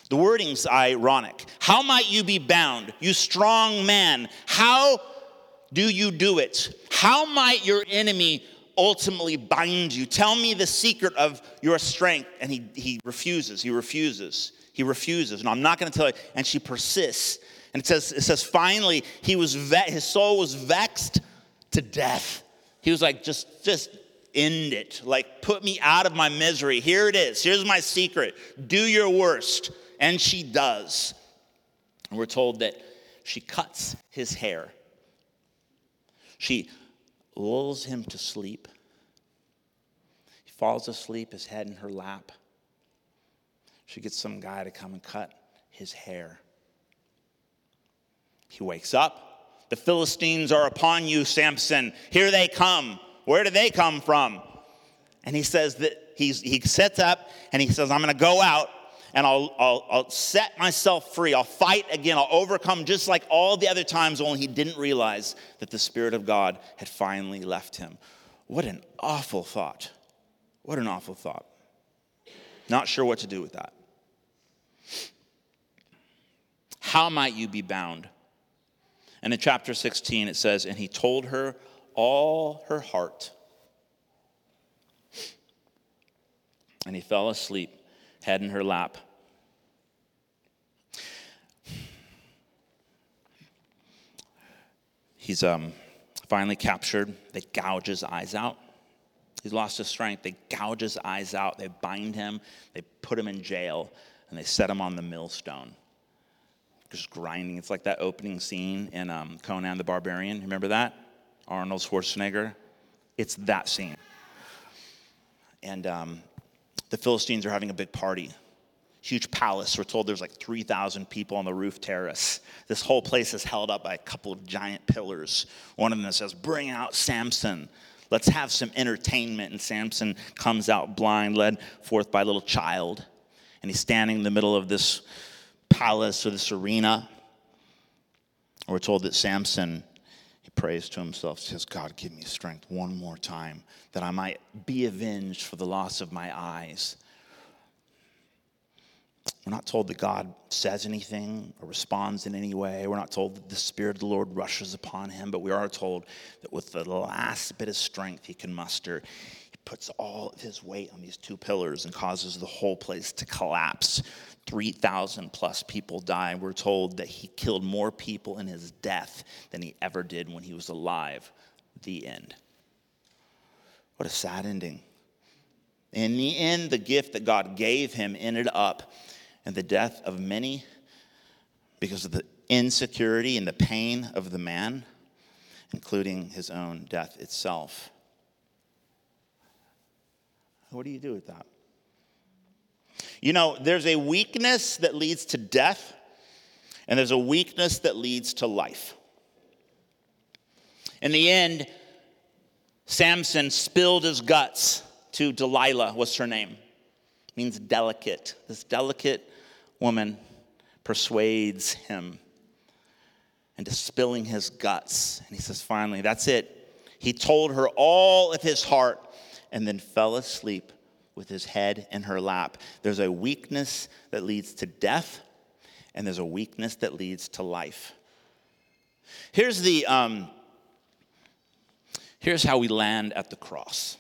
The wording's ironic. How might you be bound, you strong man? How do you do it? How might your enemy ultimately bind you? Tell me the secret of your strength. And he, he refuses, he refuses, he refuses. No, I'm not going to tell you. And she persists. And it says, it says finally, he was ve- his soul was vexed to death. He was like, just, just end it. Like, put me out of my misery. Here it is. Here's my secret. Do your worst. And she does. And we're told that she cuts his hair. She lulls him to sleep. He falls asleep, his head in her lap. She gets some guy to come and cut his hair. He wakes up. The Philistines are upon you, Samson. Here they come. Where do they come from? And he says that he's, he sets up and he says, I'm going to go out and I'll, I'll, I'll set myself free. I'll fight again. I'll overcome just like all the other times, only he didn't realize that the Spirit of God had finally left him. What an awful thought. What an awful thought. Not sure what to do with that. How might you be bound? And in chapter 16, it says, And he told her all her heart. And he fell asleep, head in her lap. He's um, finally captured. They gouge his eyes out. He's lost his strength. They gouge his eyes out. They bind him. They put him in jail, and they set him on the millstone. Just grinding. It's like that opening scene in um, Conan the Barbarian. Remember that? Arnold Schwarzenegger. It's that scene. And um, the Philistines are having a big party. Huge palace. We're told there's like 3,000 people on the roof terrace. This whole place is held up by a couple of giant pillars. One of them says, Bring out Samson. Let's have some entertainment. And Samson comes out blind, led forth by a little child. And he's standing in the middle of this palace or this arena. We're told that Samson, he prays to himself, says, God, give me strength one more time that I might be avenged for the loss of my eyes. We're not told that God says anything or responds in any way. We're not told that the Spirit of the Lord rushes upon him, but we are told that with the last bit of strength he can muster, he puts all of his weight on these two pillars and causes the whole place to collapse. 3,000 plus people die. We're told that he killed more people in his death than he ever did when he was alive. The end. What a sad ending. In the end, the gift that God gave him ended up in the death of many because of the insecurity and the pain of the man, including his own death itself. What do you do with that? You know, there's a weakness that leads to death, and there's a weakness that leads to life. In the end, Samson spilled his guts to Delilah, what's her name? means delicate. This delicate woman persuades him into spilling his guts. And he says, finally, that's it. He told her all of his heart and then fell asleep with his head in her lap. There's a weakness that leads to death, and there's a weakness that leads to life. Here's the um, here's how we land at the cross.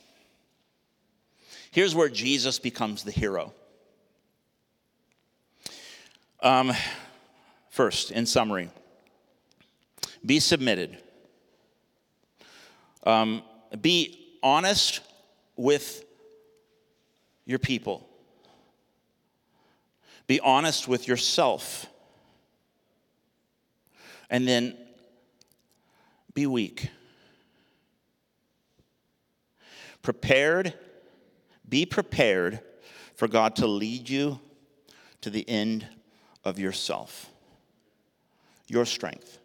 Here's where Jesus becomes the hero. Um, first, in summary, be submitted. Um, be honest with your people. Be honest with yourself. And then be weak. Prepared, be prepared for God to lead you to the end of yourself, your strength,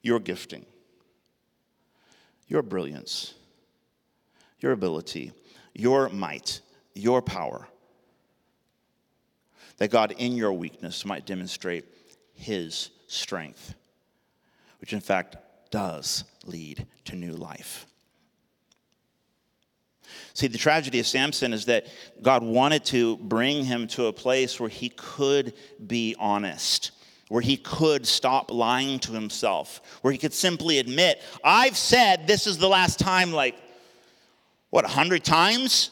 your gifting, your brilliance, your ability, your might, your power. That God, in your weakness, might demonstrate his strength, which in fact does lead to new life. See, the tragedy of Samson is that God wanted to bring him to a place where he could be honest, where he could stop lying to himself, where he could simply admit, I've said this is the last time, like, what, a hundred times?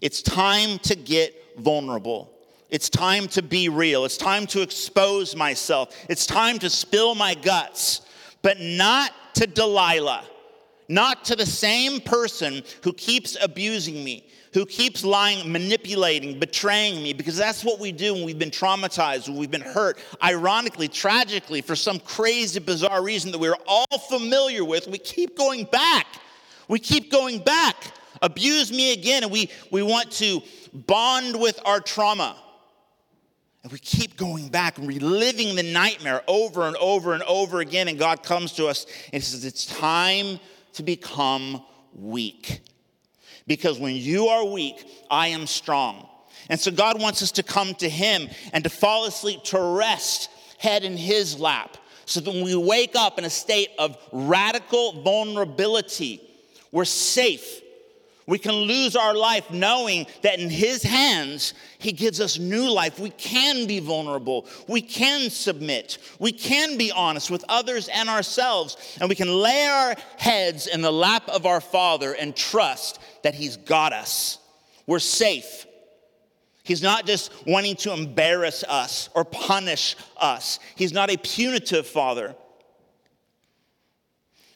It's time to get vulnerable. It's time to be real. It's time to expose myself. It's time to spill my guts, but not to Delilah not to the same person who keeps abusing me, who keeps lying, manipulating, betraying me, because that's what we do when we've been traumatized, when we've been hurt. Ironically, tragically, for some crazy, bizarre reason that we're all familiar with, we keep going back. We keep going back. Abuse me again, and we, we want to bond with our trauma. And we keep going back and reliving the nightmare over and over and over again. And God comes to us and says, It's time to become weak. Because when you are weak, I am strong. And so God wants us to come to Him and to fall asleep, to rest head in His lap, so that when we wake up in a state of radical vulnerability, we're safe. We can lose our life knowing that in His hands, He gives us new life. We can be vulnerable. We can submit. We can be honest with others and ourselves. And we can lay our heads in the lap of our Father and trust that He's got us. We're safe. He's not just wanting to embarrass us or punish us. He's not a punitive father.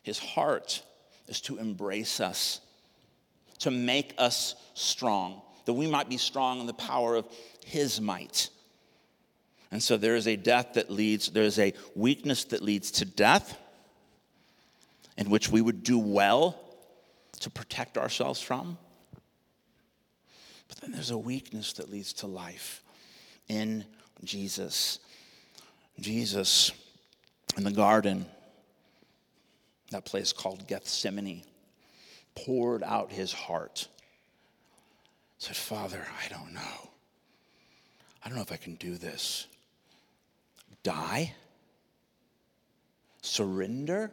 His heart is to embrace us, to make us strong, that we might be strong in the power of His might. And so there is a death that leads, there is a weakness that leads to death, in which we would do well to protect ourselves from. But then there's a weakness that leads to life in Jesus. Jesus in the garden, that place called Gethsemane, poured out his heart. Said, Father, I don't know. I don't know if I can do this. Die? Surrender?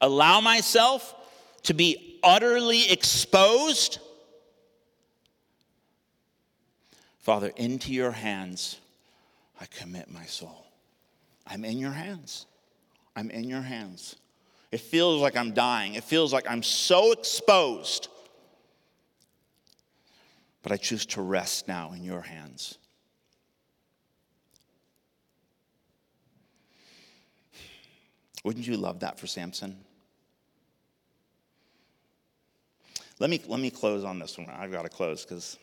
Allow myself to be utterly exposed? Father, into your hands I commit my soul. I'm in your hands. I'm in your hands. It feels like I'm dying. It feels like I'm so exposed. But I choose to rest now in your hands. Wouldn't you love that for Samson? Let me, let me close on this one. I've got to close because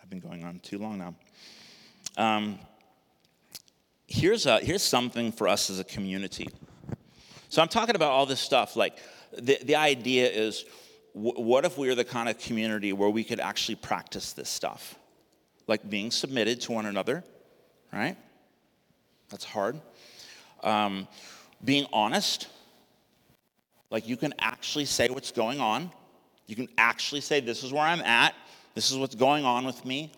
I've been going on too long now. Um, here's, a, here's something for us as a community. So I'm talking about all this stuff. Like, the, the idea is what if we are the kind of community where we could actually practice this stuff? Like being submitted to one another, right? That's hard. Um, being honest. Like, you can actually say what's going on. You can actually say, This is where I'm at. This is what's going on with me.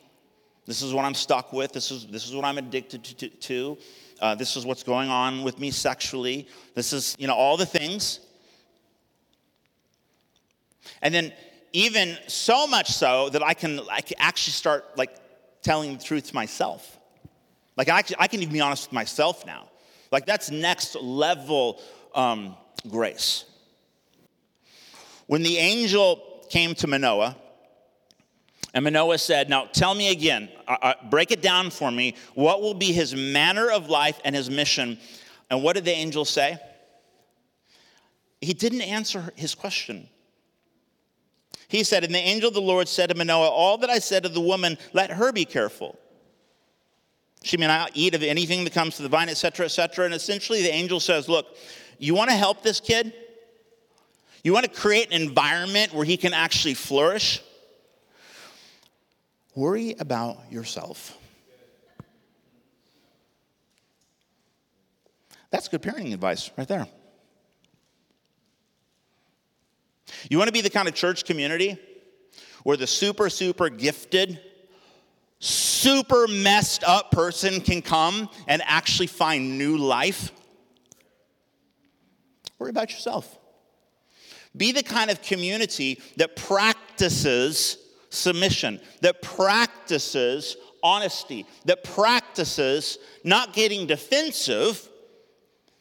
This is what I'm stuck with. This is, this is what I'm addicted to. to. Uh, this is what's going on with me sexually. This is, you know, all the things. And then, even so much so that I can, I can actually start like telling the truth to myself. Like, I, I can even be honest with myself now. Like, that's next level um, grace. When the angel came to Manoah, and Manoah said, Now tell me again, uh, uh, break it down for me. What will be his manner of life and his mission? And what did the angel say? He didn't answer his question. He said, And the angel of the Lord said to Manoah, All that I said to the woman, let her be careful. She may not eat of anything that comes to the vine, etc., etc. And essentially, the angel says, Look, you want to help this kid? You want to create an environment where he can actually flourish? Worry about yourself. That's good parenting advice right there. You want to be the kind of church community where the super, super gifted, super messed up person can come and actually find new life? Worry about yourself. Be the kind of community that practices submission, that practices honesty, that practices not getting defensive,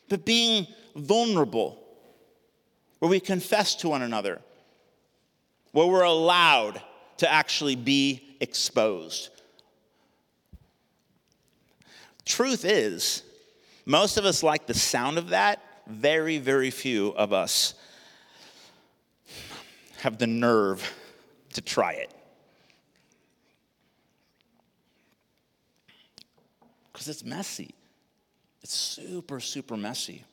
but being vulnerable, where we confess to one another, where we're allowed to actually be exposed. Truth is, most of us like the sound of that. Very, very few of us have the nerve to try it. Because it's messy. It's super, super messy.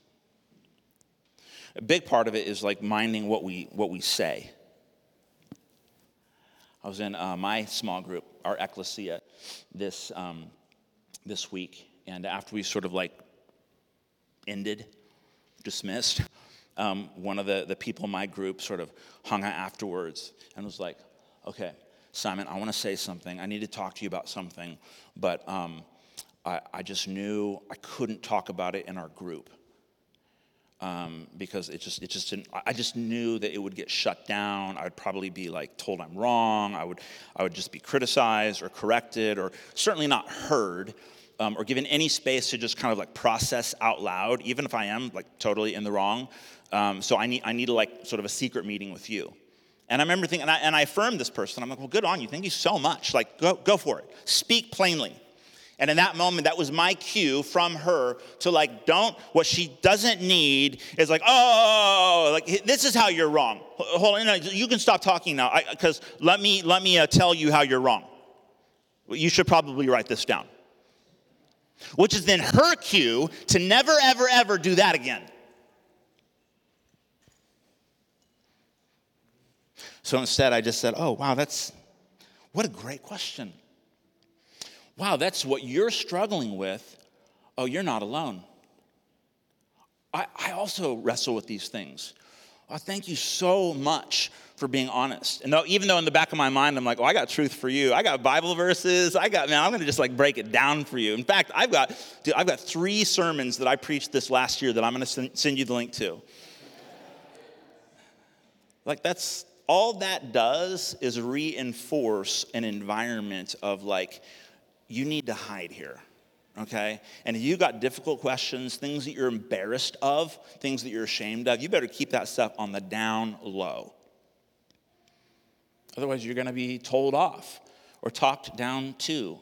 A big part of it is like minding what we, what we say. I was in uh, my small group, our ecclesia, this, um, this week, and after we sort of like ended, dismissed, um, one of the, the people in my group sort of hung out afterwards and was like, okay, Simon, I want to say something. I need to talk to you about something, but um, I, I, just knew I couldn't talk about it in our group um, because it just, it just didn't, I just knew that it would get shut down. I'd probably be like told I'm wrong. I would, I would just be criticized or corrected or certainly not heard. Um, or given any space to just kind of like process out loud, even if I am like totally in the wrong. Um, so I need, I need like sort of a secret meeting with you. And I remember thinking, and I, and I affirmed this person. I'm like, well, good on you. Thank you so much. Like, go, go for it. Speak plainly. And in that moment, that was my cue from her to like, don't, what she doesn't need is like, oh, like, this is how you're wrong. Hold on, you can stop talking now, because let me, let me uh, tell you how you're wrong. You should probably write this down. Which is then her cue to never, ever, ever do that again. So instead, I just said, oh, wow, that's, what a great question wow, that's what you're struggling with. Oh, you're not alone. I, I also wrestle with these things. Oh, thank you so much for being honest. And though, even though in the back of my mind, I'm like, oh, I got truth for you. I got Bible verses. I got, man, I'm going to just like break it down for you. In fact, I've got, dude, I've got three sermons that I preached this last year that I'm going to send you the link to. Like, that's all that does is reinforce an environment of like, you need to hide here okay? And if you got difficult questions, things that you're embarrassed of, things that you're ashamed of, you better keep that stuff on the down low. Otherwise, you're to be told off or talked down to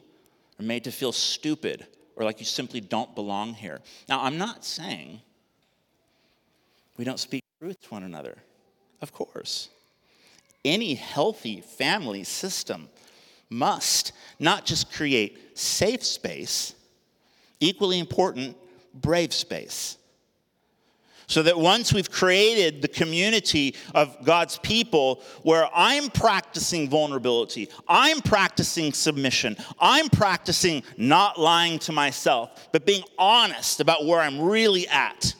or made to feel stupid or like you simply don't belong here. Now, I'm not saying we don't speak truth to one another. Of course. Any healthy family system must not just create safe space, equally important, brave space. So that once we've created the community of God's people where I'm practicing vulnerability, I'm practicing submission, I'm practicing not lying to myself, but being honest about where I'm really at.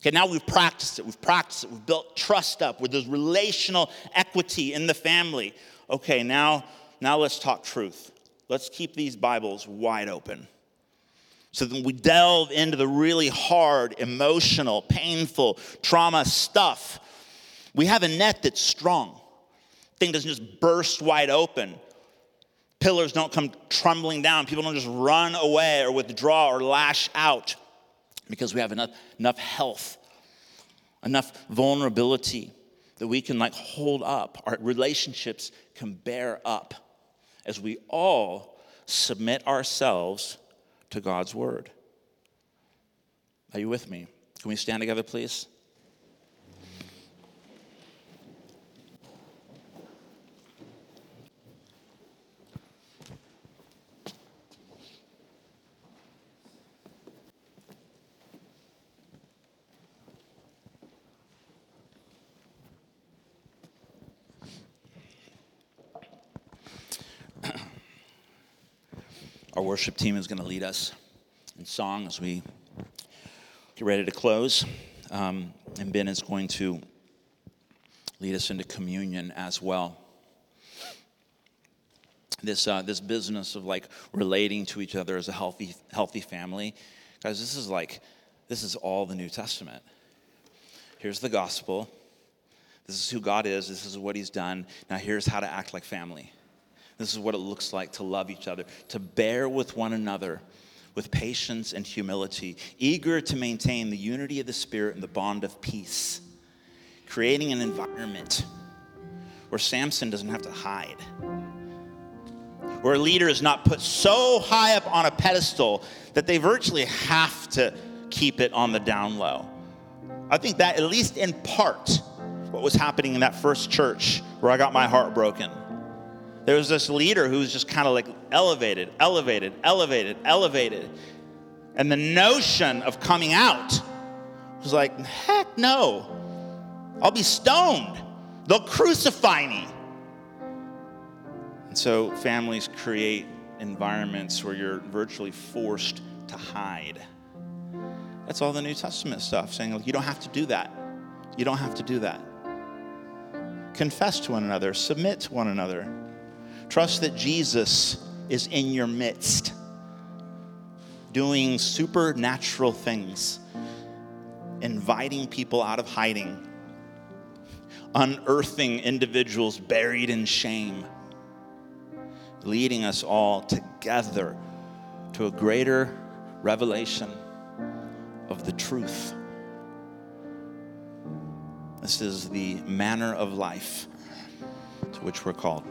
Okay, now we've practiced it, we've practiced it, we've built trust up with this relational equity in the family. Okay, now now let's talk truth. Let's keep these Bibles wide open. So then we delve into the really hard, emotional, painful, trauma stuff. We have a net that's strong. Thing doesn't just burst wide open. Pillars don't come trembling down. People don't just run away or withdraw or lash out because we have enough, enough health, enough vulnerability that we can like hold up. Our relationships can bear up as we all submit ourselves to God's word. Are you with me? Can we stand together, please? Our worship team is going to lead us in song as we get ready to close. Um, and Ben is going to lead us into communion as well. This, uh, this business of like relating to each other as a healthy, healthy family, guys, this is like, this is all the New Testament. Here's the gospel. This is who God is. This is what He's done. Now, here's how to act like family. This is what it looks like to love each other, to bear with one another with patience and humility, eager to maintain the unity of the Spirit and the bond of peace, creating an environment where Samson doesn't have to hide, where a leader is not put so high up on a pedestal that they virtually have to keep it on the down low. I think that, at least in part, what was happening in that first church where I got my heart broken there was this leader who was just kind of like elevated, elevated, elevated, elevated. And the notion of coming out was like, heck no. I'll be stoned. They'll crucify me. And so families create environments where you're virtually forced to hide. That's all the New Testament stuff, saying, like, you don't have to do that. You don't have to do that. Confess to one another, submit to one another. Trust that Jesus is in your midst, doing supernatural things, inviting people out of hiding, unearthing individuals buried in shame, leading us all together to a greater revelation of the truth. This is the manner of life to which we're called.